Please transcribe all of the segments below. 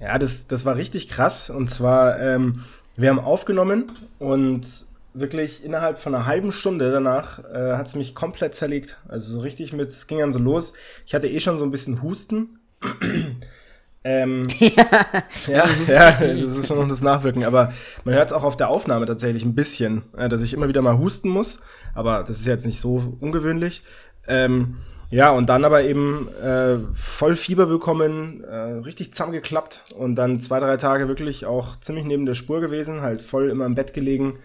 Ja, das, das war richtig krass. Und zwar, ähm, wir haben aufgenommen und wirklich innerhalb von einer halben Stunde danach äh, hat es mich komplett zerlegt. Also so richtig mit, es ging dann so los. Ich hatte eh schon so ein bisschen Husten. ähm, ja, ja, das ist schon noch das Nachwirken. Aber man hört es auch auf der Aufnahme tatsächlich ein bisschen, äh, dass ich immer wieder mal husten muss. Aber das ist jetzt nicht so ungewöhnlich. Ähm, ja, und dann aber eben äh, voll Fieber bekommen, äh, richtig zusammengeklappt und dann zwei, drei Tage wirklich auch ziemlich neben der Spur gewesen, halt voll immer im Bett gelegen.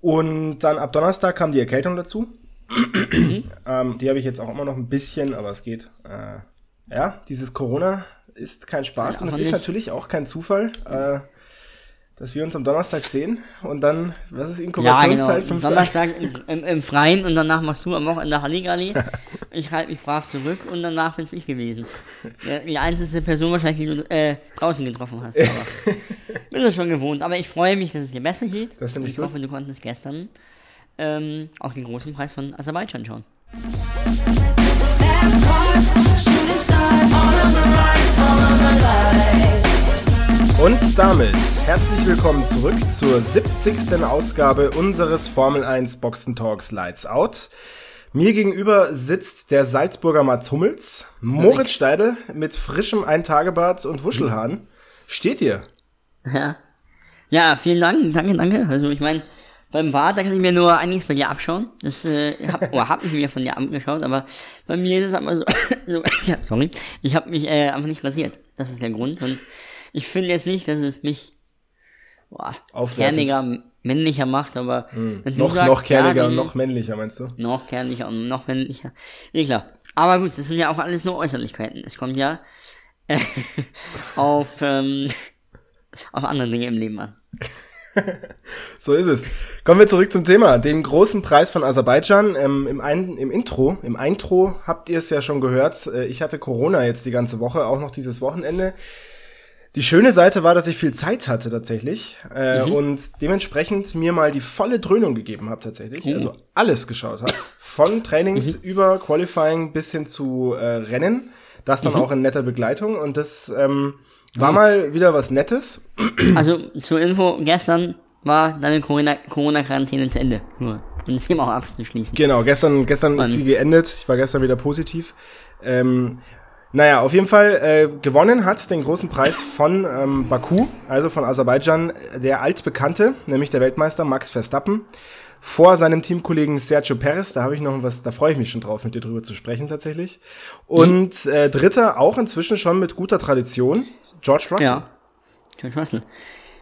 Und dann ab Donnerstag kam die Erkältung dazu. ähm, die habe ich jetzt auch immer noch ein bisschen, aber es geht. Äh, ja, dieses Corona ist kein Spaß ja, und es ist natürlich auch kein Zufall. Äh, dass wir uns am Donnerstag sehen und dann, was ist Inkubationszeit? Ja, genau. Donnerstag im, im, im, Freien und danach machst du am Wochenende Halligalli. ich halte mich brav zurück und danach bin es ich gewesen. Die einzige Person wahrscheinlich, die du äh, draußen getroffen hast. Aber bin es schon gewohnt. Aber ich freue mich, dass es dir besser geht. Das finde ich, ich gut. hoffe, du konntest gestern ähm, auch den großen Preis von Aserbaidschan schauen. Und damit herzlich willkommen zurück zur 70. Ausgabe unseres Formel 1 Boxen Talks Lights Out. Mir gegenüber sitzt der Salzburger Mats Hummels, Moritz Steidel mit frischem Eintagebart und Wuschelhahn. Steht ihr? Ja. Ja, vielen Dank, danke, danke. Also ich meine, beim Bart, da kann ich mir nur einiges bei dir abschauen. Das äh, hab, oder hab ich mir von dir abgeschaut, aber bei mir ist es einfach so, so ja, sorry, ich habe mich äh, einfach nicht rasiert. Das ist der Grund und ich finde jetzt nicht, dass es mich boah, kerniger, männlicher macht, aber hm. noch, sagst, noch kerniger ja, und noch männlicher, meinst du? Noch kerniger und noch männlicher. Ja, klar. Aber gut, das sind ja auch alles nur Äußerlichkeiten. Es kommt ja äh, auf, ähm, auf andere Dinge im Leben an. so ist es. Kommen wir zurück zum Thema, dem großen Preis von Aserbaidschan. Ähm, im, Ein Im Intro, im Intro habt ihr es ja schon gehört. Äh, ich hatte Corona jetzt die ganze Woche, auch noch dieses Wochenende. Die schöne Seite war, dass ich viel Zeit hatte tatsächlich äh, mhm. und dementsprechend mir mal die volle Dröhnung gegeben habe tatsächlich. Mhm. Also alles geschaut habe. Von Trainings mhm. über Qualifying bis hin zu äh, Rennen. Das dann mhm. auch in netter Begleitung und das ähm, war mhm. mal wieder was Nettes. Also zur Info, gestern war deine Corona-Quarantäne zu Ende. Nur. Um das Thema auch abzuschließen. Genau, gestern, gestern ist sie geendet. Ich war gestern wieder positiv. Ähm, naja, auf jeden Fall äh, gewonnen hat den großen Preis von ähm, Baku, also von Aserbaidschan, der altbekannte, nämlich der Weltmeister Max Verstappen, vor seinem Teamkollegen Sergio Perez. Da habe ich noch was, da freue ich mich schon drauf, mit dir drüber zu sprechen tatsächlich. Und mhm. äh, dritter, auch inzwischen schon mit guter Tradition, George Russell. Ja, George Russell.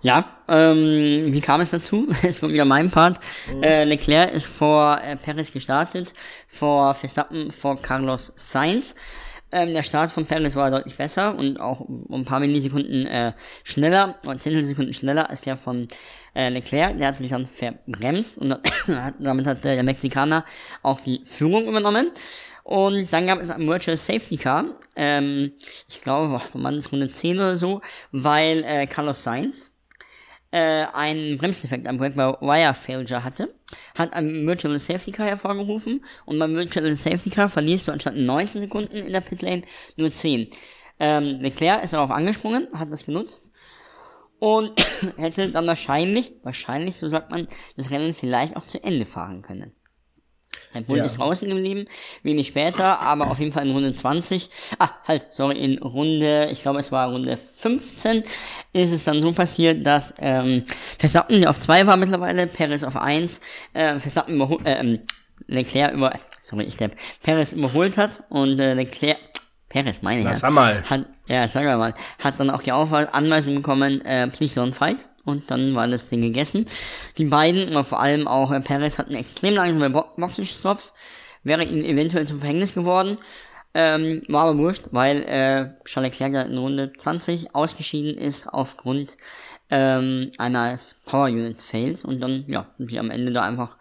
Ja, ähm, wie kam es dazu? Jetzt kommt wieder mein Part. Mhm. Äh, Leclerc ist vor äh, Perez gestartet, vor Verstappen, vor Carlos Sainz. Ähm, der Start von Perez war deutlich besser und auch ein paar Millisekunden äh, schneller, oder Zehntelsekunden schneller als der von äh, Leclerc. Der hat sich dann verbremst und damit hat der Mexikaner auch die Führung übernommen. Und dann gab es ein Virtual Safety Car, ähm, ich glaube, man ist Runde 10 oder so, weil äh, Carlos Sainz äh, einen Bremsdefekt am Break Wire Failure hatte, hat ein Virtual Safety Car hervorgerufen und beim Virtual Safety Car verlierst du anstatt 19 Sekunden in der Pitlane nur 10. Ähm, Leclerc ist darauf angesprungen, hat das genutzt und hätte dann wahrscheinlich, wahrscheinlich, so sagt man, das Rennen vielleicht auch zu Ende fahren können. Red Bull ja. ist draußen geblieben, wenig später, aber auf jeden Fall in Runde 20, ah, halt, sorry, in Runde, ich glaube es war Runde 15, ist es dann so passiert, dass ähm, Verstappen auf 2 war mittlerweile, Perez auf 1, äh, Verstappen überholt, äh, ähm, Leclerc über, sorry, ich glaube, Perez überholt hat und äh, Leclerc, Perez, meine ich. ja, sag mal. Hat, ja, sag mal, hat dann auch die Anweisung bekommen, äh, please don't fight und dann war das Ding gegessen. Die beiden, vor allem auch äh, Perez, hatten extrem langsame Bo Boxenstops, wäre ihnen eventuell zum Verhängnis geworden. Ähm, war aber wurscht, weil äh, Charles Leclerc in Runde 20 ausgeschieden ist aufgrund ähm, eines Power Unit Fails und dann, ja, sind die am Ende da einfach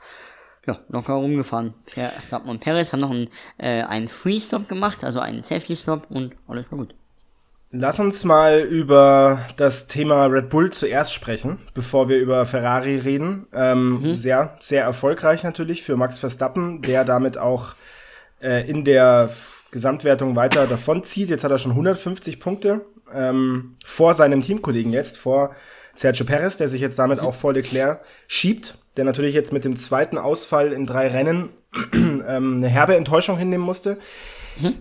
ja, locker rumgefahren. Verstappen und Perez haben noch einen, äh, einen Free Stop gemacht, also einen Safety Stop und alles war gut. Lass uns mal über das Thema Red Bull zuerst sprechen, bevor wir über Ferrari reden. Ähm, mhm. Sehr, sehr erfolgreich natürlich für Max Verstappen, der damit auch äh, in der Gesamtwertung weiter davonzieht. Jetzt hat er schon 150 Punkte. ähm, vor seinem Teamkollegen jetzt, vor Sergio Perez, der sich jetzt damit auch vor Leclerc schiebt, der natürlich jetzt mit dem zweiten Ausfall in drei Rennen ähm, eine herbe Enttäuschung hinnehmen musste.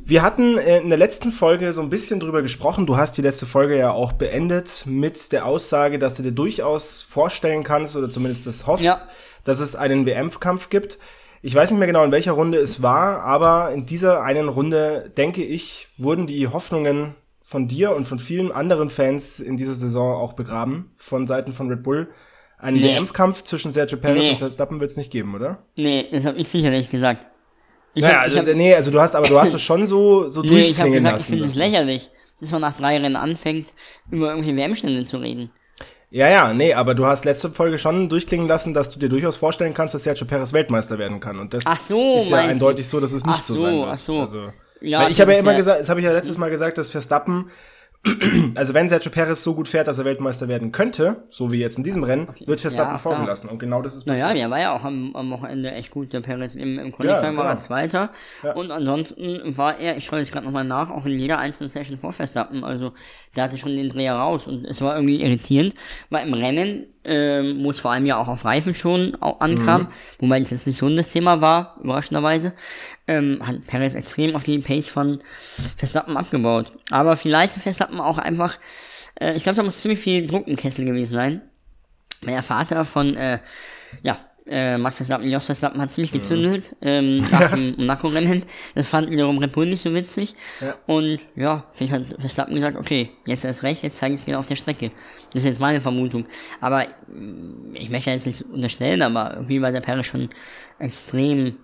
Wir hatten äh, in der letzten Folge so ein bisschen drüber gesprochen. Du hast die letzte Folge ja auch beendet mit der Aussage, dass du dir durchaus vorstellen kannst oder zumindest das hoffst, Ja. dass es einen WM-Kampf gibt. Ich weiß nicht mehr genau, in welcher Runde es war, aber in dieser einen Runde, denke ich, wurden die Hoffnungen von dir und von vielen anderen Fans in dieser Saison auch begraben, von Seiten von Red Bull. Einen Nee. WM-Kampf zwischen Sergio Perez Nee. und Verstappen wird es nicht geben, oder? Nee, das habe ich sicherlich gesagt. Ich Ja, hab- also, ich hab- nee, also du hast, aber du hast es schon so, so Nee, ich habe durchklingen gesagt, ich lassen. finde es lächerlich, dass man nach drei Rennen anfängt, über irgendwelche WM-Stände zu reden. Ja, ja, nee, aber du hast letzte Folge schon durchklingen lassen, dass du dir durchaus vorstellen kannst, dass Sergio Perez Weltmeister werden kann. Und das Ach so, ist ja meinst du? eindeutig so, dass es nicht Ach so, so, sein wird. ach so. Also, Ja, ich habe ja immer gesagt, das habe ich ja letztes Mal gesagt, dass Verstappen, also wenn Sergio Perez so gut fährt, dass er Weltmeister werden könnte, so wie jetzt in diesem Rennen, wird Verstappen Ja, folgen klar. lassen. Und genau das ist Naja, passiert. der war ja auch am, am Wochenende echt gut, der Perez. Im, im Qualifying war er genau. Zweiter. Ja. Und ansonsten war er, ich schaue jetzt gerade nochmal nach, auch in jeder einzelnen Session vor Verstappen. Also der hatte schon den Dreher raus und es war irgendwie irritierend, weil im Rennen, ähm, wo es vor allem ja auch auf Reifen schon ankam, Mhm. wobei das jetzt nicht so das Thema war, überraschenderweise, ähm, hat Perez extrem auf die Pace von Verstappen abgebaut. Aber vielleicht hat Verstappen auch einfach, äh, ich glaube, da muss ziemlich viel Druck im Kessel gewesen sein. Der Vater von, äh, ja, äh, Max Verstappen, Jos Verstappen hat ziemlich gezündelt ähm, nach dem Monaco-Rennen. Das fand wiederum Red Bull nicht so witzig. Ja. Und ja, vielleicht hat Verstappen gesagt, okay, jetzt erst recht, jetzt zeige ich es wieder auf der Strecke. Das ist jetzt meine Vermutung. Aber ich möchte jetzt nicht unterstellen, aber irgendwie war der Perez schon extrem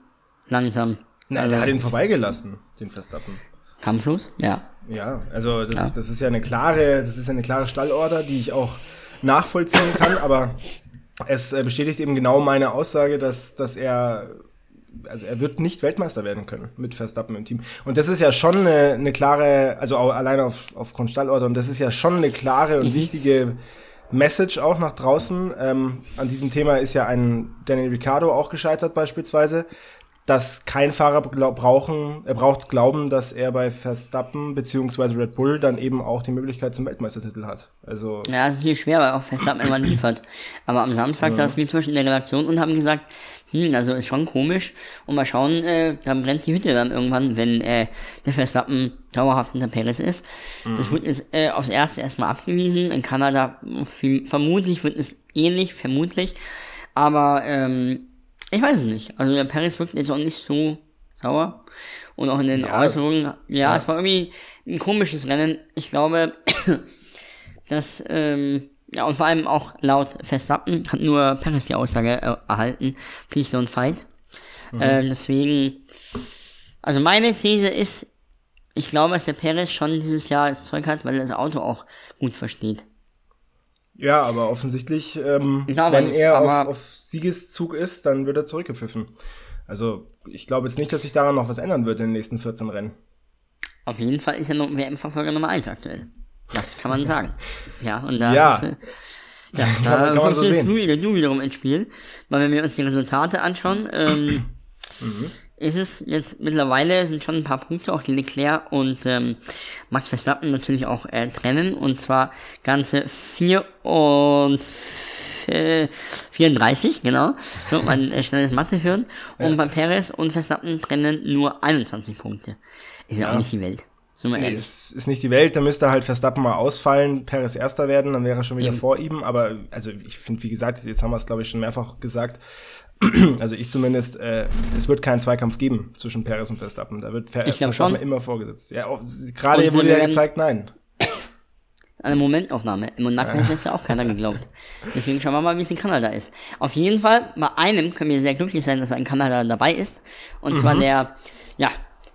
langsam. Na, der hat ihn vorbeigelassen, den Verstappen. Kampflos? Ja. Ja, also das, das ist ja eine klare, das ist ja eine klare Stallorder, die ich auch nachvollziehen kann, aber es äh, bestätigt eben genau meine Aussage, dass, dass er, also er wird nicht Weltmeister werden können mit Verstappen im Team. Und das ist ja schon eine, eine klare, also auch alleine auf, aufgrund Stallorder, und das ist ja schon eine klare und wichtige Message auch nach draußen. Ähm, an diesem Thema ist ja ein Daniel Ricciardo auch gescheitert beispielsweise dass kein Fahrer glaub, brauchen, er braucht glauben, dass er bei Verstappen beziehungsweise Red Bull dann eben auch die Möglichkeit zum Weltmeistertitel hat. Also Ja, es ist viel schwer, weil auch Verstappen immer liefert. Aber am Samstag saßen wir zum Beispiel in der Redaktion und haben gesagt, hm, also ist schon komisch. Und mal schauen, äh, dann brennt die Hütte dann irgendwann, wenn äh, der Verstappen dauerhaft hinter Perez ist. Das wird jetzt äh, aufs Erste erstmal abgewiesen. In Kanada viel- vermutlich wird es ähnlich, vermutlich. Aber ähm, ich weiß es nicht. Also der Perez wirkt jetzt auch nicht so sauer. Und auch in den Ja. Äußerungen, ja, es war irgendwie ein komisches Rennen. Ich glaube, dass, ähm, ja, und vor allem auch laut Verstappen hat nur Perez die Aussage äh, erhalten, please don't fight. Ähm, deswegen, also meine These ist, ich glaube, dass der Perez schon dieses Jahr das Zeug hat, weil er das Auto auch gut versteht. Ja, aber offensichtlich, ähm, Ja, wenn er auf, auf Siegeszug ist, dann wird er zurückgepfiffen. Also ich glaube jetzt nicht, dass sich daran noch was ändern wird in den nächsten 14 Rennen. Auf jeden Fall ist er noch WM-Verfolger Nummer 1 aktuell. Das kann man sagen. Ja, und da Ja. ist äh, ja, Kann man- da kann man kommst so du, jetzt sehen. du, wieder, du wiederum ins Spiel. Weil wenn wir uns die Resultate anschauen, ähm, Mhm. Ist es jetzt mittlerweile sind schon ein paar Punkte, auch die Leclerc und ähm, Max Verstappen natürlich auch äh, trennen. Und zwar ganze 4 und äh, 34, genau. So, man äh, schnelles Mathe hören. Und bei Perez und Verstappen trennen nur 21 Punkte. Ist ja, auch nicht die Welt. Sind wir Nee, ehrlich. es ist nicht die Welt, da müsste halt Verstappen mal ausfallen, Perez erster werden, dann wäre er schon wieder Eben. vor ihm. Aber also ich finde, wie gesagt, jetzt haben wir es glaube ich schon mehrfach gesagt. Also ich zumindest, äh, es wird keinen Zweikampf geben zwischen Perez und Verstappen. Da wird Ver Ich Verstappen schon. immer vorgesetzt. Ja, gerade wurde ja gezeigt, nein. Eine Momentaufnahme. Im Monaco hätte das ja auch keiner geglaubt. Deswegen schauen wir mal, wie es in Kanada ist. Auf jeden Fall, bei einem können wir sehr glücklich sein, dass er in Kanada dabei ist. Und zwar der, ja,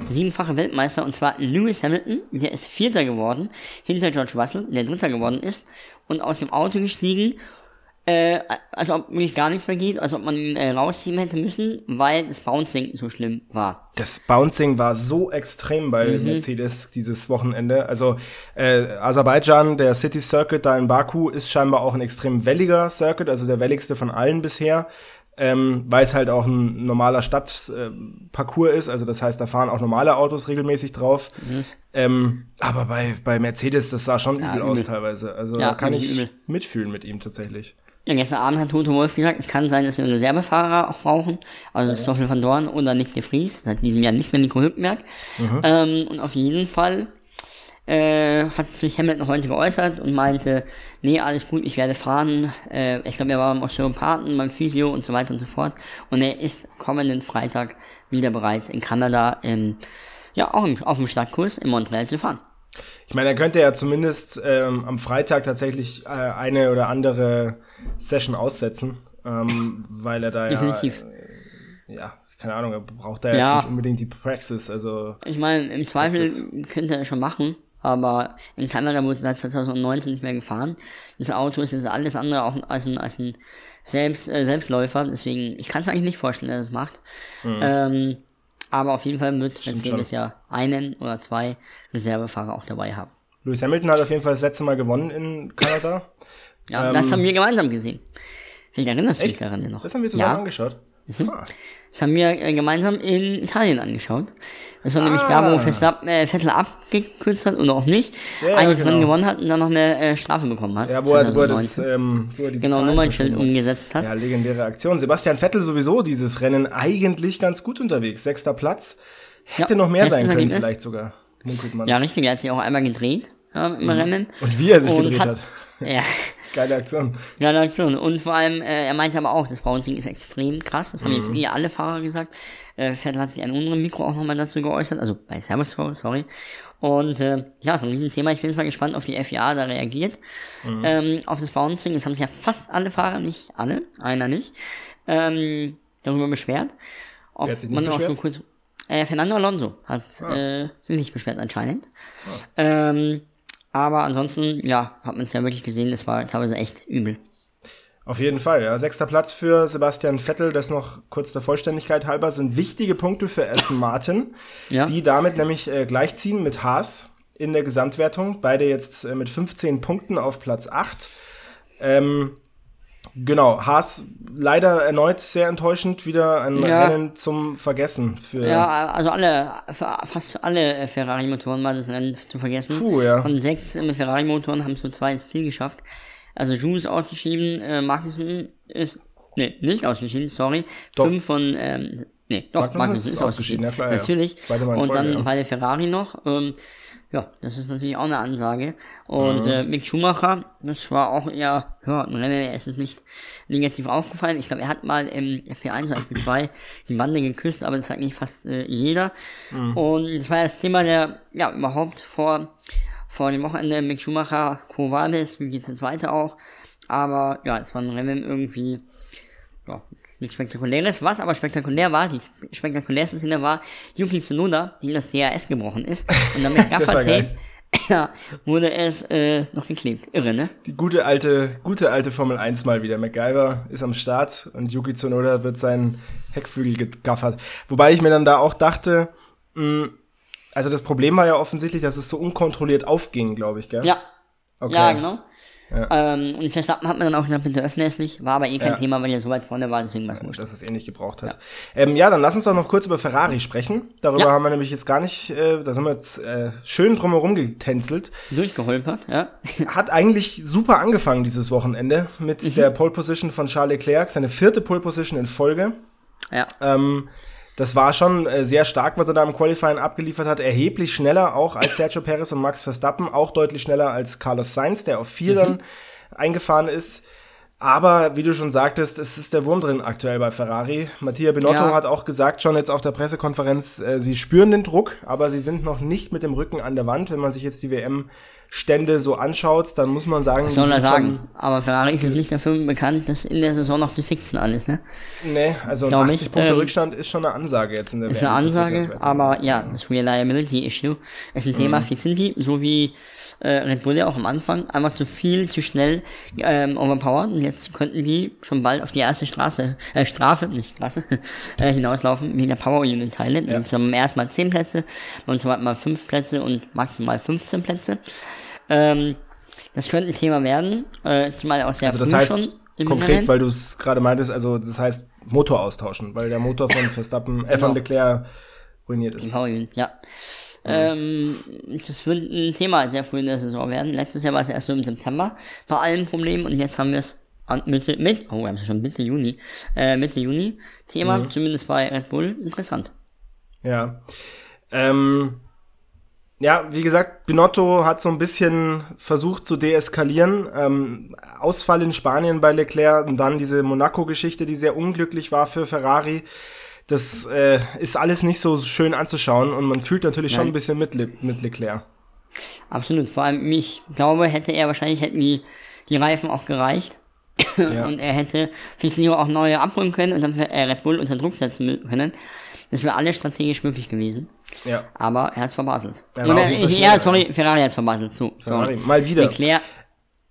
siebenfache Weltmeister, und zwar Lewis Hamilton. Der ist Vierter geworden, hinter George Russell, der Dritter geworden ist. Und aus dem Auto gestiegen, äh, als ob wirklich gar nichts mehr geht, als ob man ihn äh, rausschieben hätte müssen, weil das Bouncing so schlimm war. Das Bouncing war so extrem bei Mhm. Mercedes dieses Wochenende. Also äh, Aserbaidschan, der City Circuit da in Baku, ist scheinbar auch ein extrem welliger Circuit, also der welligste von allen bisher. ähm, weil es halt auch ein normaler Stadtparcours äh, ist. Also das heißt, da fahren auch normale Autos regelmäßig drauf. Mhm. Ähm, aber bei, bei Mercedes, das sah schon ja, übel, übel, aus teilweise. Also ja, da kann ich übel. mitfühlen mit ihm tatsächlich. Ja, gestern Abend hat Toto Wolf gesagt, es kann sein, dass wir einen Reservefahrer auch brauchen. Also ja. Stoffel van Dorn oder Nick de Vries. Seit diesem Jahr nicht mehr Nico Hülkenberg. Mhm. Ähm, und auf jeden Fall äh, hat sich Hamilton heute geäußert und meinte, nee, alles gut, ich werde fahren. Äh, ich glaube, er war beim Osteopathen, beim Physio und so weiter und so fort. Und er ist kommenden Freitag wieder bereit, in Kanada, ähm, ja, auch im, auf dem Startkurs in Montreal zu fahren. Ich meine, er könnte ja zumindest ähm, am Freitag tatsächlich äh, eine oder andere Session aussetzen, ähm, weil er da Definitiv. ja, äh, ja, keine Ahnung, er braucht da ja. jetzt nicht unbedingt die Praxis. Also ich meine, im Zweifel könnte er schon machen, aber in Kanada wurde seit 2019 nicht mehr gefahren. Das Auto ist jetzt alles andere auch als ein, als ein Selbst, äh, Selbstläufer, deswegen, ich kann es eigentlich nicht vorstellen, dass es macht. Mhm. Ähm, aber auf jeden Fall wird Mercedes ja einen oder zwei Reservefahrer auch dabei haben. Lewis Hamilton hat auf jeden Fall das letzte Mal gewonnen in Kanada. ja, ähm, das haben wir gemeinsam gesehen. Vielleicht erinnerst du dich daran noch. Das haben wir zusammen ja. angeschaut. Mhm. Ah. Das haben wir äh, gemeinsam in Italien angeschaut. Das war ah. nämlich da, wo Verstappen, äh, Vettel abgekürzt hat oder auch nicht. Ja, ja, genau. drin gewonnen hat und dann noch eine äh, Strafe bekommen hat. Ja, wo er, wo er das, ähm, wo er die genau, Nummernschild umgesetzt hat. Ja, legendäre Aktion. Sebastian Vettel sowieso dieses Rennen eigentlich ganz gut unterwegs. Sechster Platz. Hätte ja, noch mehr sein können, vielleicht sogar. Ja, richtig. Er hat sich auch einmal gedreht ja, im mhm. Rennen. Und wie er sich gedreht hat. hat. Ja. Geile Aktion. Geile Aktion. Und vor allem, äh, er meinte aber auch, das Bouncing ist extrem krass. Das haben mhm. jetzt eh alle Fahrer gesagt. Äh, Vettel hat sich an unserem Mikro auch nochmal dazu geäußert. Also bei Servus, sorry. Und äh, ja, so ein Riesenthema. Ich bin jetzt mal gespannt, auf die FIA da reagiert. Mhm. Ähm, auf das Bouncing. Das haben sich ja fast alle Fahrer, nicht alle, einer nicht, ähm, darüber beschwert. Auf, Wer hat sich nicht beschwert? Kurz, äh, Fernando Alonso hat ah. äh, sich nicht beschwert anscheinend. Ah. Ähm, aber ansonsten, ja, hat man es ja wirklich gesehen, das war teilweise echt übel. Auf jeden Fall, ja. Sechster Platz für Sebastian Vettel, das noch kurz der Vollständigkeit halber, sind wichtige Punkte für Aston Martin, ja. die damit nämlich äh, gleichziehen mit Haas in der Gesamtwertung. Beide jetzt äh, mit 15 Punkten auf Platz 8. Ähm, Genau, Haas leider erneut sehr enttäuschend, wieder ein ja. Rennen zum Vergessen. Für ja, also alle, fast alle Ferrari-Motoren war das Rennen zu vergessen. Puh, ja. Von sechs Ferrari-Motoren haben es nur zwei ins Ziel geschafft. Also Jules ausgeschieden, äh, Magnussen ist, nee, nicht ausgeschieden, sorry. Doch. Fünf von, ähm, nee, doch, Magnussen, Magnussen ist, ist ausgeschieden. Ja, klar, Natürlich. Ja. Und Folge, dann ja. bei der Ferrari noch, ähm, ja, das ist natürlich auch eine Ansage. Und mhm. äh, Mick Schumacher, das war auch eher, ja, ein Rennen, er ist es nicht negativ aufgefallen. Ich glaube, er hat mal im FP1 oder FP2 die Bande geküsst, aber das sagt nicht fast äh, jeder. Mhm. Und das war das Thema der, ja, überhaupt vor, vor dem Wochenende Mick Schumacher, Quo Vadis, wie geht's jetzt weiter auch. Aber ja, es war ein Rennen irgendwie, ja, nichts Spektakuläres. Was aber spektakulär war, die spektakulärste Szene war Yuki Tsunoda, dem das DRS gebrochen ist. Und damit Gaffertape ja, wurde es äh, noch geklebt. Irre, ne? Die gute alte, gute alte Formel 1 mal wieder. MacGyver ist am Start und Yuki Tsunoda wird seinen Heckflügel gegaffert. Wobei ich mir dann da auch dachte, mh, hm, also das Problem war ja offensichtlich, dass es so unkontrolliert aufging, glaube ich, gell? Ja. Okay. Ja, genau. Ja. Ähm, und Verstappen hat man dann auch gesagt, bitte öffne es nicht. War aber eh kein ja. Thema, weil er so weit vorne war, deswegen war es wurscht. Dass es eh nicht gebraucht hat. Ja. Ähm, ja, dann lass uns doch noch kurz über Ferrari sprechen. Darüber haben wir nämlich jetzt gar nicht, äh, da sind wir jetzt äh, schön drumherum getänzelt. Durchgeholpert, ja. hat eigentlich super angefangen dieses Wochenende mit mhm. der Pole Position von Charles Leclerc, seine vierte Pole Position in Folge. Ja. Ähm, das war schon äh, sehr stark, was er da im Qualifying abgeliefert hat. Erheblich schneller auch als Sergio Perez und Max Verstappen, auch deutlich schneller als Carlos Sainz, der auf vier mhm. dann eingefahren ist. Aber wie du schon sagtest, es ist der Wurm drin aktuell bei Ferrari. Mattia Binotto ja. hat auch gesagt, schon jetzt auf der Pressekonferenz, äh, sie spüren den Druck, aber sie sind noch nicht mit dem Rücken an der Wand. Wenn man sich jetzt die WM Stände so anschaut, dann muss man sagen. Was soll er sagen? Aber Ferrari ist nicht dafür bekannt, dass in der Saison noch die Fixen alles, ne? Nee, also Glaub 80 ich, Punkte ähm, Rückstand ist schon eine Ansage jetzt in der Ist WM, eine Ansage, aber ja, das Reliability Issue ist ein Thema. Mhm. Viel sind die, so wie äh, Red Bull ja auch am Anfang, einfach zu viel, zu schnell ähm, overpowered und jetzt könnten die schon bald auf die erste Straße, äh, Strafe, nicht Straße, äh, hinauslaufen, wegen der Power Unit Teile. Ja. Dann haben erstmal 10 Plätze, beim zweiten Mal 5 Plätze und maximal 15 Plätze. Ähm, das könnte ein Thema werden, äh, zumal auch sehr also das heißt, konkret, Rennen. weil du es gerade meintest, also das heißt Motor austauschen, weil der Motor von Verstappen, äh, von Genau. Leclerc ruiniert ist. Genau, ja. Ähm, das wird ein Thema sehr früh in der Saison werden. Letztes Jahr war es erst so im September bei allen Problemen und jetzt haben wir es Mitte, mit, oh, wir haben es schon Mitte Juni, äh, Mitte Juni Thema, zumindest bei Red Bull, interessant. Ja. Ähm, ja, wie gesagt, Binotto hat so ein bisschen versucht zu deeskalieren. Ähm, Ausfall in Spanien bei Leclerc und dann diese Monaco-Geschichte, die sehr unglücklich war für Ferrari. Das äh, ist alles nicht so schön anzuschauen und man fühlt natürlich schon Nein. ein bisschen mit, Le mit Leclerc. Absolut. Vor allem, ich glaube, hätte er wahrscheinlich hätten die, die Reifen auch gereicht. Ja. und er hätte Fixio auch neue abholen können und dann äh, Red Bull unter Druck setzen können. Das wäre alles strategisch möglich gewesen. Ja. Aber er hat's verbaselt. Er auf jeden Fall ja, sorry, Ferrari hat's verbaselt. So, Ferrari, sorry. mal wieder. Leclerc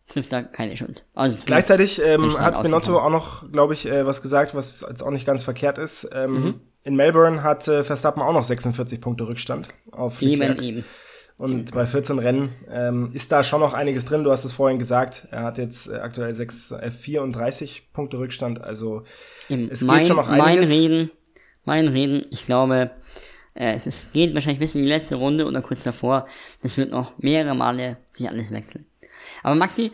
trifft da keine Schuld. Also Gleichzeitig ähm, hat. Binotto auch noch, glaube ich, äh, was gesagt, was jetzt auch nicht ganz verkehrt ist. Ähm, Mhm. In Melbourne hat äh, Verstappen auch noch 46 Punkte Rückstand auf eben, Leclerc. eben. Und bei 14 Rennen ähm, ist da schon noch einiges drin. Du hast es vorhin gesagt. Er hat jetzt äh, aktuell 6, äh, 34 Punkte Rückstand. Also eben. es geht mein, schon noch mein einiges. Reden, mein Reden, ich glaube, äh, es ist, geht wahrscheinlich bis in die letzte Runde oder kurz davor. Es wird noch mehrere Male sich alles wechseln. Aber Maxi,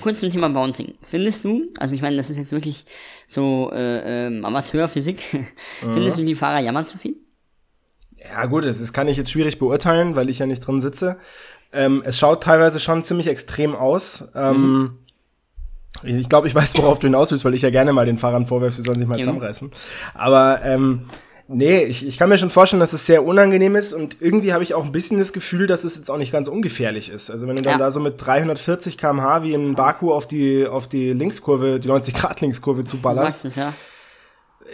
kurz zum Thema Bouncing. Findest du, also ich meine, das ist jetzt wirklich so äh, ähm, Amateurphysik, Mhm. findest du die Fahrer jammern zu viel? Ja gut, das, das kann ich jetzt schwierig beurteilen, weil ich ja nicht drin sitze. Ähm, es schaut teilweise schon ziemlich extrem aus. Ähm, Ich glaube, ich weiß, worauf du hinaus willst, weil ich ja gerne mal den Fahrern vorwerfe, sie sollen sich mal zusammenreißen. Aber ähm, nee, ich, ich kann mir schon vorstellen, dass es sehr unangenehm ist und irgendwie habe ich auch ein bisschen das Gefühl, dass es jetzt auch nicht ganz ungefährlich ist. Also wenn du dann Ja. da so mit 340 km/h wie in Baku auf die, auf die Linkskurve, die 90-Grad-Linkskurve Du zuballerst sagst es, ja.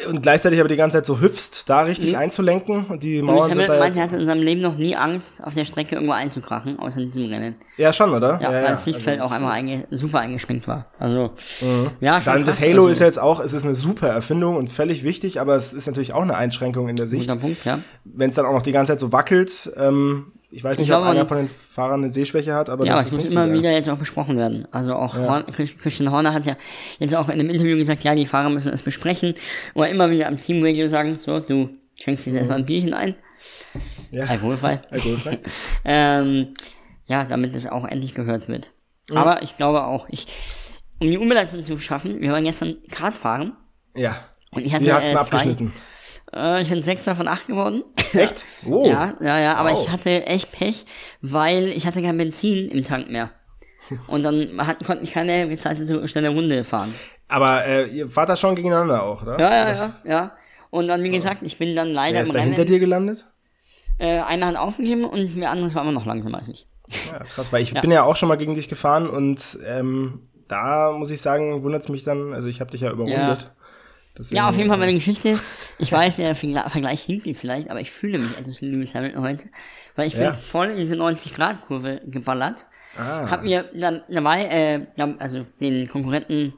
Und gleichzeitig aber die ganze Zeit so hüpfst, da richtig einzulenken und die Mauern sind Hamilton da jetzt, er hatte in seinem Leben noch nie Angst, auf der Strecke irgendwo einzukrachen, außer in diesem Rennen. Ja, schon, oder? Ja, weil das Sichtfeld auch einmal einge super eingeschränkt war. Also, ja, schon Mhm. Dann krass, das Halo also, ist ja jetzt auch, es ist eine super Erfindung und völlig wichtig, aber es ist natürlich auch eine Einschränkung in der Sicht. Guter Punkt, ja. Wenn es dann auch noch die ganze Zeit so wackelt, ähm, ich weiß nicht, glaube, ob einer man- von den Fahrern eine Sehschwäche hat, aber Ja, das aber es ist muss nicht immer wieder jetzt auch besprochen werden. Also auch Horn, Chris- Christian Horner hat ja jetzt auch in einem Interview gesagt, ja, die Fahrer müssen es besprechen. Oder immer wieder am Teamradio sagen, so, du schenkst jetzt erstmal ein Bierchen ein. Ja. Alkoholfrei. Alkoholfrei. ähm, ja, damit es auch endlich gehört wird. Mhm. Aber ich glaube auch, ich, um die Umleitung zu schaffen, wir waren gestern Kart fahren Ja. und ich hatte Wie hast äh, ihn zwei, abgeschnitten? Äh, ich bin Sechster von acht geworden. Echt? Oh. Ja, ja, ja, aber Wow. ich hatte echt Pech, weil ich hatte kein Benzin im Tank mehr. Und dann hat, konnte ich keine gezeitete schnelle Runde fahren. Aber äh, ihr fahrt da schon gegeneinander auch, oder? Ja, ja, ja, ja. Und dann, wie gesagt, ich bin dann leider Wer im ist da hinter dir gelandet? Äh, einer hat aufgegeben und der andere war immer noch langsamer als ich. Ja, krass, weil ich bin ja auch schon mal gegen dich gefahren und ähm, da muss ich sagen, wundert es mich dann, also ich habe dich ja überrundet. Deswegen, Ja, auf jeden Fall meine Geschichte. Ich weiß, der Vergleich hinkt jetzt vielleicht, aber ich fühle mich etwas wie Lewis Hamilton heute, weil ich Ja. bin voll in diese 90-Grad-Kurve geballert. Ah. Hab mir dann dabei, äh, also den Konkurrenten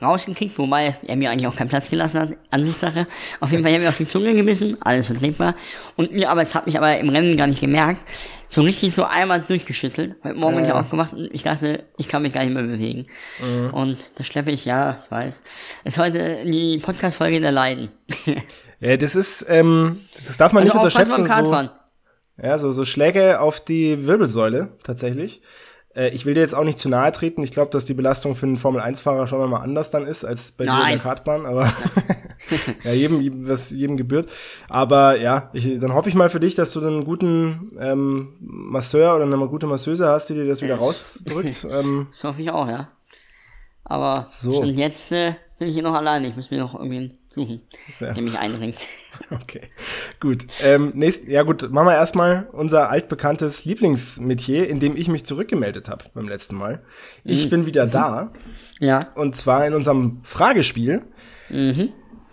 rausgekickt, wobei er mir eigentlich auch keinen Platz gelassen hat, Ansichtssache. Auf jeden Fall, ich habe mir auf die Zunge gebissen, alles vertretbar. Und mir, aber es hat mich aber im Rennen gar nicht gemerkt, so richtig so einmal durchgeschüttelt. Heute Morgen bin ich Ja. aufgewacht und ich dachte, ich kann mich gar nicht mehr bewegen. Mhm. Und da schleppe ich, ja, ich weiß. Ist heute die Podcast-Folge der Leiden. Ja, das ist, ähm, das darf man Also nicht unterschätzen. So, ja, so, so Schläge auf die Wirbelsäule, tatsächlich. Äh, ich will dir jetzt auch nicht zu nahe treten. Ich glaube, dass die Belastung für einen Formel-1-Fahrer schon mal anders dann ist, als bei dir in Nein. der Kartbahn, aber ja, jedem, was jedem gebührt. Aber ja, ich, dann hoffe ich mal für dich, dass du einen guten ähm, Masseur oder eine gute Masseuse hast, die dir das wieder rausdrückt. ähm, Das hoffe ich auch, ja. Aber So. schon jetzt äh, bin ich hier noch alleine. Ich muss mir noch irgendwen suchen, Sehr. der mich einringt. Okay, gut. Ähm, nächst, ja gut, machen wir erstmal unser altbekanntes Lieblingsmetier, in dem ich mich zurückgemeldet habe beim letzten Mal. Ich bin wieder da Ja. und zwar in unserem Fragespiel.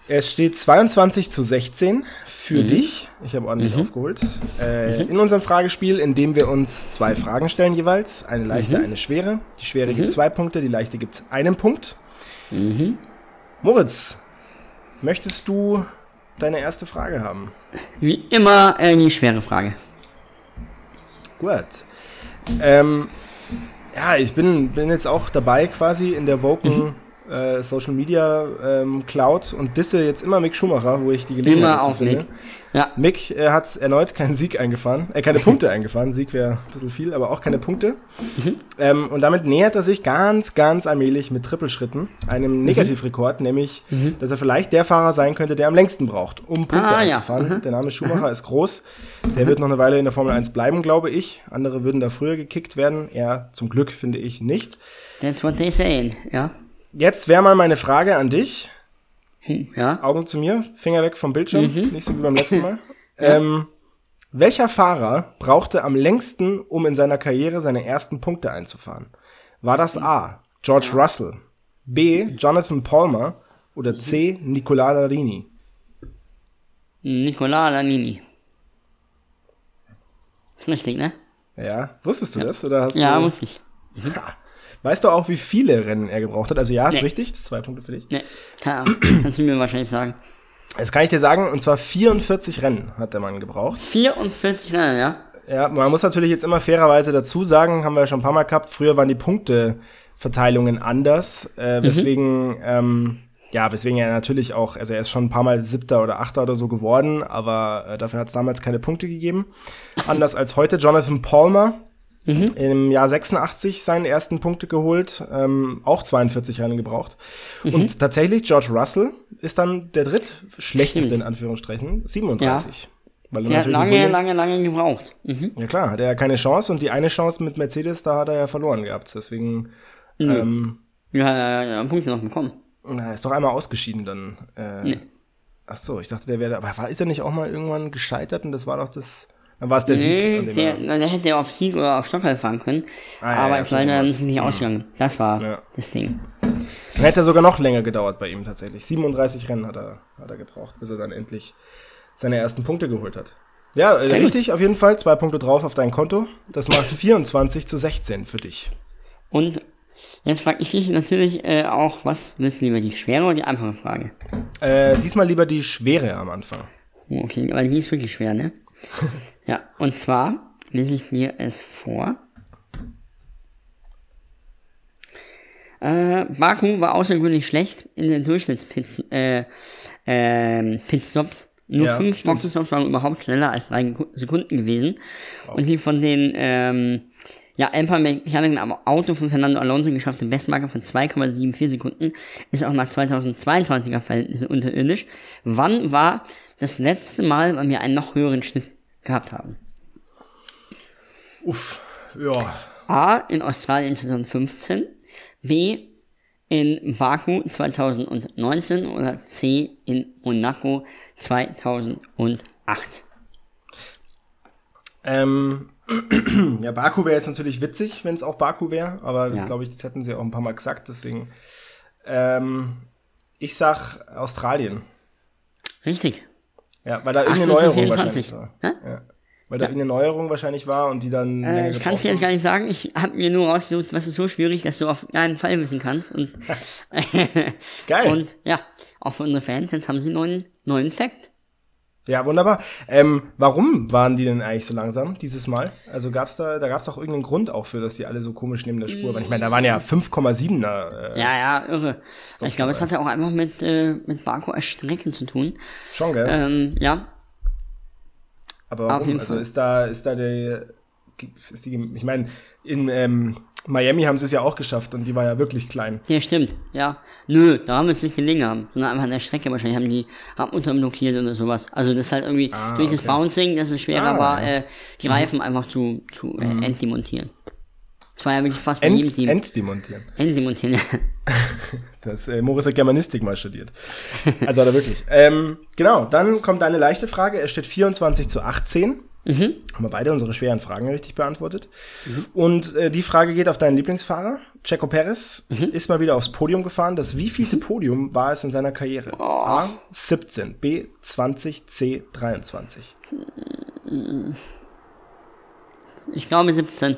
Es steht 22 zu 16 für dich. Ich habe ordentlich aufgeholt. Äh, In unserem Fragespiel, in dem wir uns zwei Fragen stellen jeweils. Eine leichte, eine schwere. Die schwere gibt zwei Punkte, die leichte gibt einen Punkt. Moritz, möchtest du deine erste Frage haben? Wie immer die schwere Frage. Gut. Ähm, ja, ich bin, bin jetzt auch dabei quasi in der Woken äh, Social Media ähm, Cloud und disse jetzt immer Mick Schumacher, wo ich die Gelegenheit Immer dazu auf finde. Mick. Ja. Mick äh, hat erneut keinen Sieg eingefahren, äh, keine Punkte eingefahren. Sieg wäre ein bisschen viel, aber auch keine Punkte. Mhm. Ähm, und damit nähert er sich ganz, ganz allmählich mit Trippelschritten einem Mhm. Negativrekord, nämlich, dass er vielleicht der Fahrer sein könnte, der am längsten braucht, um Punkte Ah, ja. einzufahren. Der Name Schumacher ist groß. Der wird noch eine Weile in der Formel 1 bleiben, glaube ich. Andere würden da früher gekickt werden. Er zum Glück finde ich nicht. That's what they say, ja. Jetzt wäre mal meine Frage an dich. Hm, Ja. Augen zu mir, Finger weg vom Bildschirm, Mhm. nicht so wie beim letzten Mal. ähm, welcher Fahrer brauchte am längsten, um in seiner Karriere seine ersten Punkte einzufahren? War das A. George Russell, B. Jonathan Palmer oder C. Nicola Larini? Nicola Lanini. Ist richtig, ne? Ja, wusstest du das oder hast Ja, du? muss ich. Weißt du auch, wie viele Rennen er gebraucht hat? Also ja, ist Nee. richtig, das ist zwei Punkte für dich. Ne, keine Ahnung. Kannst du mir wahrscheinlich sagen. Das kann ich dir sagen, und zwar 44 Rennen hat der Mann gebraucht. 44 Rennen, ja? Ja, man muss natürlich jetzt immer fairerweise dazu sagen, haben wir ja schon ein paar Mal gehabt, früher waren die Punkteverteilungen anders, äh, weswegen, ähm, ja, weswegen er natürlich auch, also er ist schon ein paar Mal Siebter oder Achter oder so geworden, aber äh, dafür hat es damals keine Punkte gegeben. Anders als heute, Jonathan Palmer, im Jahr 86 seinen ersten Punkte geholt, ähm, auch 42 Rennen gebraucht. Und tatsächlich, George Russell ist dann der drittschlechteste in Anführungsstrichen, 37. Weil er Der hat lange, lange, lange gebraucht. Mhm. ja klar, hat er ja keine Chance und die eine Chance mit Mercedes, da hat er ja verloren gehabt. Deswegen, ähm, Ja, ja, ja, Punkte noch bekommen. na, ist doch einmal ausgeschieden dann. Äh, Ach so, ich dachte, der wäre, aber war, ist er nicht auch mal irgendwann gescheitert und das war doch das, dann war es der Sieg. An dem der, er, na, der hätte auf Sieg oder auf Stockholm fahren können. Ah, ja, aber ja, ist so leider was. nicht ausgegangen. Das war Ja. das Ding. dann hätte es ja sogar noch länger gedauert bei ihm tatsächlich. 37 Rennen hat er, hat er gebraucht, bis er dann endlich seine ersten Punkte geholt hat. Ja, Sehr richtig, auf jeden Fall. Zwei Punkte drauf auf dein Konto. Das macht 24 zu 16 für dich. Und jetzt frage ich dich natürlich äh, auch, was willst du lieber, die schwere oder die einfache Frage? Äh, diesmal lieber die Schwere am Anfang. Oh, Okay, weil die ist wirklich schwer, ne? ja, und zwar lese ich dir es vor. Äh, Baku war außergewöhnlich schlecht in den Durchschnittspit, äh, ähm, Pitstops. Nur Ja, fünf. Boxenstops waren überhaupt schneller als drei Sekunden gewesen. Und die von den ähm, ja, Emper-Mechanikern am Auto von Fernando Alonso geschaffte Bestmarke von 2,74 Sekunden ist auch nach 2022er Verhältnissen unterirdisch. Wann war das letzte Mal, wann wir einen noch höheren Schnitt gehabt haben? Uff, ja. A. In Australien 2015, B. In Baku 2019 oder C. In Monaco 2008. Ähm, ja, Baku wäre jetzt natürlich witzig, wenn es auch Baku wäre, aber das Ja. glaube ich, das hätten sie auch ein paar Mal gesagt, deswegen. Ähm, ich sag Australien. Richtig. Ja, weil da irgendeine 18 zu Neuerung 24. wahrscheinlich war. Ja. Weil da irgendeine Neuerung wahrscheinlich war und die dann. Äh, ich kann es dir jetzt gar nicht sagen. Ich habe mir nur rausgesucht, was ist so schwierig, dass du auf keinen Fall wissen kannst. Und, Geil. und ja, auch für unsere Fans, jetzt haben sie einen neuen, neuen Fact. Ja, wunderbar. Ähm, warum waren die denn eigentlich so langsam dieses Mal? Also gab's da, da gab's doch irgendeinen Grund auch für, dass die alle so komisch neben der Spur waren. Ich meine, da waren ja 5,7er. Äh, Ja, ja, irre. Ich glaube, es hatte auch einfach mit, äh, mit Baku als Strecke zu tun. Schon, gell? Ähm, ja, Aber auf warum? Also ist da, ist da der, ist die, ich meine, in ähm, Miami haben sie es ja auch geschafft und die war ja wirklich klein. ja, stimmt. Ja. Nö, da haben wir es nicht gelingen haben. Sondern einfach an der Strecke wahrscheinlich haben die Radmutter blockiert oder sowas. Also das ist halt irgendwie durch das okay. Bouncing, dass es schwerer Ah, war, ja. äh, die Reifen einfach zu, zu äh, entdemontieren. Das war ja wirklich fast bei jedem End, Team. Enddemontieren. Entdemontieren, ja. Das, äh, Moritz hat Germanistik mal studiert. Also hat er wirklich. ähm, genau, dann kommt eine leichte Frage. Es steht 24 zu 18. Mhm. Haben wir beide unsere schweren Fragen richtig beantwortet. Und äh, die Frage geht auf deinen Lieblingsfahrer. Checo Perez Mhm. ist mal wieder aufs Podium gefahren. Das wievielte Podium war es in seiner Karriere? Oh. A 17, B 20, C 23. Ich glaube 17.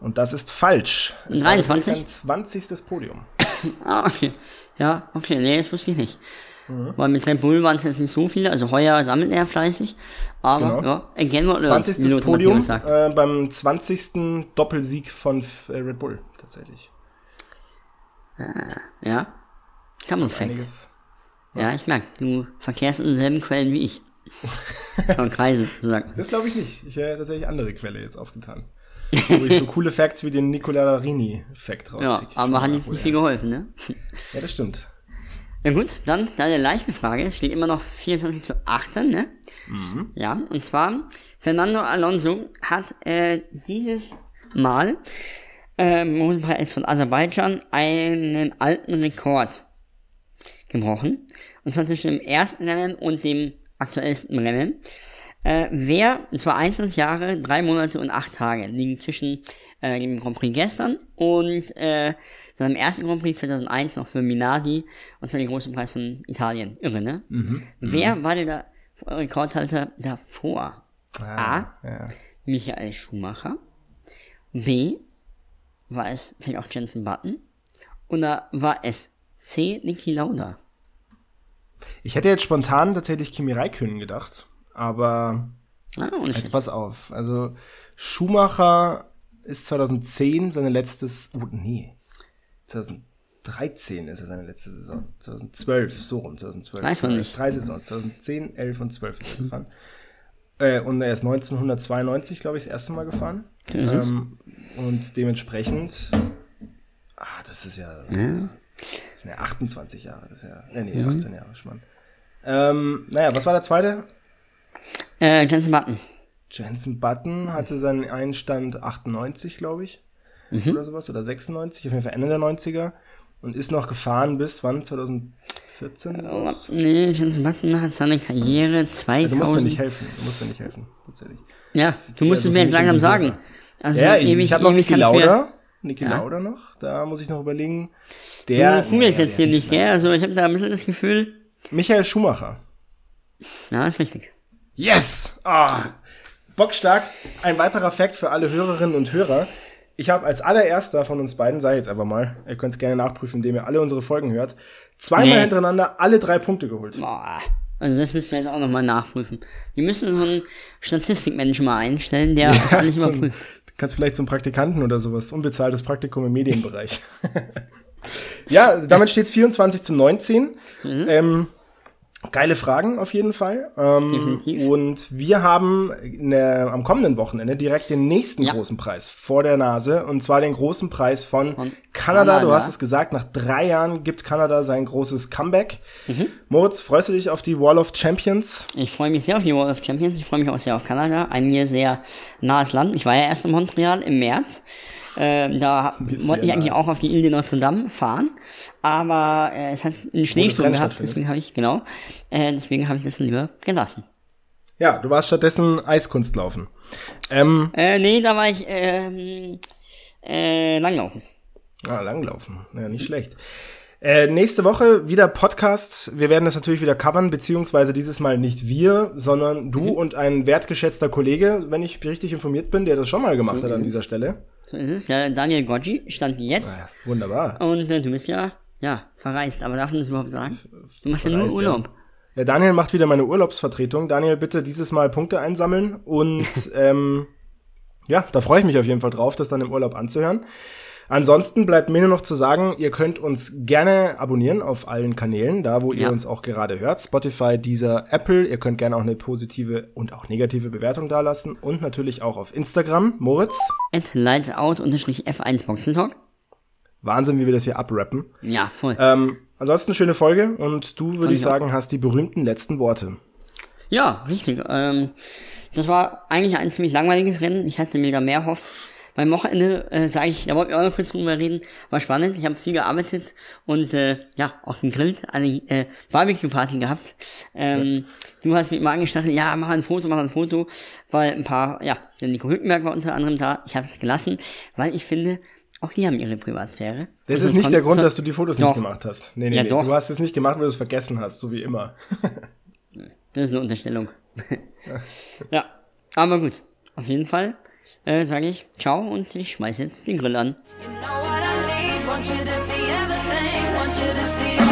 Und das ist falsch. Es 23? war jetzt sein 20. Podium. Ah, okay. Ja, okay, nee, das wusste ich nicht. Mhm. Weil mit Red Bull waren es jetzt nicht so viele, also heuer sammelt er fleißig. Aber, Genau. ja, again, oder 20. wie Lothar Podium äh, beim 20. Doppelsieg von äh, Red Bull tatsächlich. Ja. Camel's-Fact. Einiges. Ja, ich merke, du verkehrst in denselben Quellen wie ich. Von Kreisen, sozusagen. Das glaube ich nicht. Ich hätte tatsächlich andere Quelle jetzt aufgetan. Wo ich so coole Facts wie den Nicola Larini-Fact Ja, rauskriege. aber hat jetzt nicht viel geholfen, ne? Ja, das stimmt. Ja gut, dann deine leichte Frage. Es steht immer noch 24 zu 18, ne? Ja, und zwar, Fernando Alonso hat äh, dieses Mal äh, im großen Preis von Aserbaidschan einen alten Rekord gebrochen. Und zwar zwischen dem ersten Rennen und dem aktuellsten Rennen. Äh, wer, und zwar 21 Jahre, 3 Monate und 8 Tage, liegen zwischen äh, dem Grand Prix gestern und äh, seinem ersten Grand Prix 2001 noch für Minardi und zwar den großen Preis von Italien. Irre, ne? Wer war der da Rekordhalter davor? A. Ja. Michael Schumacher. B. War es vielleicht auch Jensen Button? Oder war es C. Niki Lauda? Ich hätte jetzt spontan tatsächlich Kimi Räikkönen gedacht, aber Ah, jetzt pass auf. Also Schumacher ist 2010 seine letztes, oh nee, 2013 ist er seine letzte Saison. 2012, so rum, 2012. Weiß man nicht. Drei Saisons, 2010, 11 und 12 ist er gefahren. Äh, und er ist 1992, glaube ich, das erste Mal gefahren. Ähm, und dementsprechend, ah, das ist ja, Ja. das sind ja 28 Jahre, das ist ja, äh, nee, 18 Jahre, Schmarrn. Ähm, naja, was war der zweite? Äh, Jensen Button. Jensen Button hatte seinen Einstand 98, glaube ich. Oder sowas. Oder 96, auf jeden Fall Ende der 90er. Und ist noch gefahren bis wann? 2014? oder was? Nee, Jensen Button hat seine Karriere 2000. Du musst mir nicht helfen. Du musst mir nicht helfen, tatsächlich. ja, du musst es so mir jetzt langsam sagen. Also Ja, ich, ewig, ich habe noch Niki Lauda. Niki Ja. Lauda noch. Da muss ich noch überlegen. Du Der. googelst naja, jetzt hier nicht, gell? Also ich habe da ein bisschen das Gefühl, Michael Schumacher. ja, ist richtig. Yes! Ah, bockstark. Ein weiterer Fakt für alle Hörerinnen und Hörer. Ich habe als allererster von uns beiden, sei jetzt einfach mal, ihr könnt es gerne nachprüfen, indem ihr alle unsere Folgen hört, zweimal Nee. hintereinander alle drei Punkte geholt. Boah. Also das müssen wir jetzt auch nochmal nachprüfen. Wir müssen so einen Statistikmenschen mal einstellen, der das alles überprüft. du kannst vielleicht zum Praktikanten oder sowas, unbezahltes Praktikum im Medienbereich. ja, damit steht es 24 zu 19. So ist es. Ähm, geile Fragen auf jeden Fall. Ähm, Definitiv. und wir haben der, am kommenden Wochenende direkt den nächsten Ja. großen Preis vor der Nase. Und zwar den großen Preis von, Von Kanada. Du Kanada. hast es gesagt, nach drei Jahren gibt Kanada sein großes Comeback. Mhm. Moritz, freust du dich auf die Wall of Champions? Ich freue mich sehr auf die World of Champions. Ich freue mich auch sehr auf Kanada. Ein mir sehr nahes Land. Ich war ja erst in Montreal im März. Ähm, da wollte ich eigentlich auch auf die Ile de Notre Dame fahren, aber äh, es hat einen Schneesturm gehabt, deswegen habe ich, genau, äh, deswegen habe ich das lieber gelassen. Ja, du warst stattdessen Eiskunstlaufen. Ähm, Äh, nee, da war ich ähm, äh, langlaufen. Ah, langlaufen. Ja, nicht schlecht. Äh, nächste Woche wieder Podcast. Wir werden das natürlich wieder covern, beziehungsweise dieses Mal nicht wir, sondern du und ein wertgeschätzter Kollege, wenn ich richtig informiert bin, der das schon mal gemacht So hat an es. dieser Stelle. So ist es. Ja, Daniel Goggi stand jetzt Ja, wunderbar. und äh, du bist ja, ja, verreist. Aber darf man das überhaupt sagen? Du machst ja nur Verreist, Urlaub. Ja, Daniel macht wieder meine Urlaubsvertretung. Daniel, bitte dieses Mal Punkte einsammeln und ähm, ja, da freue ich mich auf jeden Fall drauf, das dann im Urlaub anzuhören. Ansonsten bleibt mir nur noch zu sagen, ihr könnt uns gerne abonnieren auf allen Kanälen, da wo ihr Ja. uns auch gerade hört. Spotify, dieser Apple. Ihr könnt gerne auch eine positive und auch negative Bewertung dalassen. Und natürlich auch auf Instagram. Moritz, At lightsout-f1 Boxentalk. Wahnsinn, wie wir das hier abrappen. Ja, voll. Ähm, ansonsten schöne Folge und du, würde ich ich auch. sagen, hast die berühmten letzten Worte. Ja, richtig. Ähm, das war eigentlich ein ziemlich langweiliges Rennen. Ich hatte mir da mehr erhofft. Beim Wochenende, äh, sage ich, da wollten wir auch noch kurz drüber reden, war spannend. Ich habe viel gearbeitet und äh, ja, auch gegrillt, eine äh, Barbecue-Party gehabt. Ähm, Du hast mich mal angestachelt, ja, mach ein Foto, mach ein Foto, weil ein paar, ja, der Nico Hülkenberg war unter anderem da. Ich habe es gelassen, weil ich finde, auch die haben ihre Privatsphäre. Das Und ist nicht der Grund, dass du die Fotos Doch. nicht gemacht hast. Nee, nee, Ja, nee. doch. Du hast es nicht gemacht, weil du es vergessen hast, so wie immer. Das ist eine Unterstellung. ja, aber gut. Auf jeden Fall äh, sage ich ciao und ich schmeiß jetzt den Grill an. You know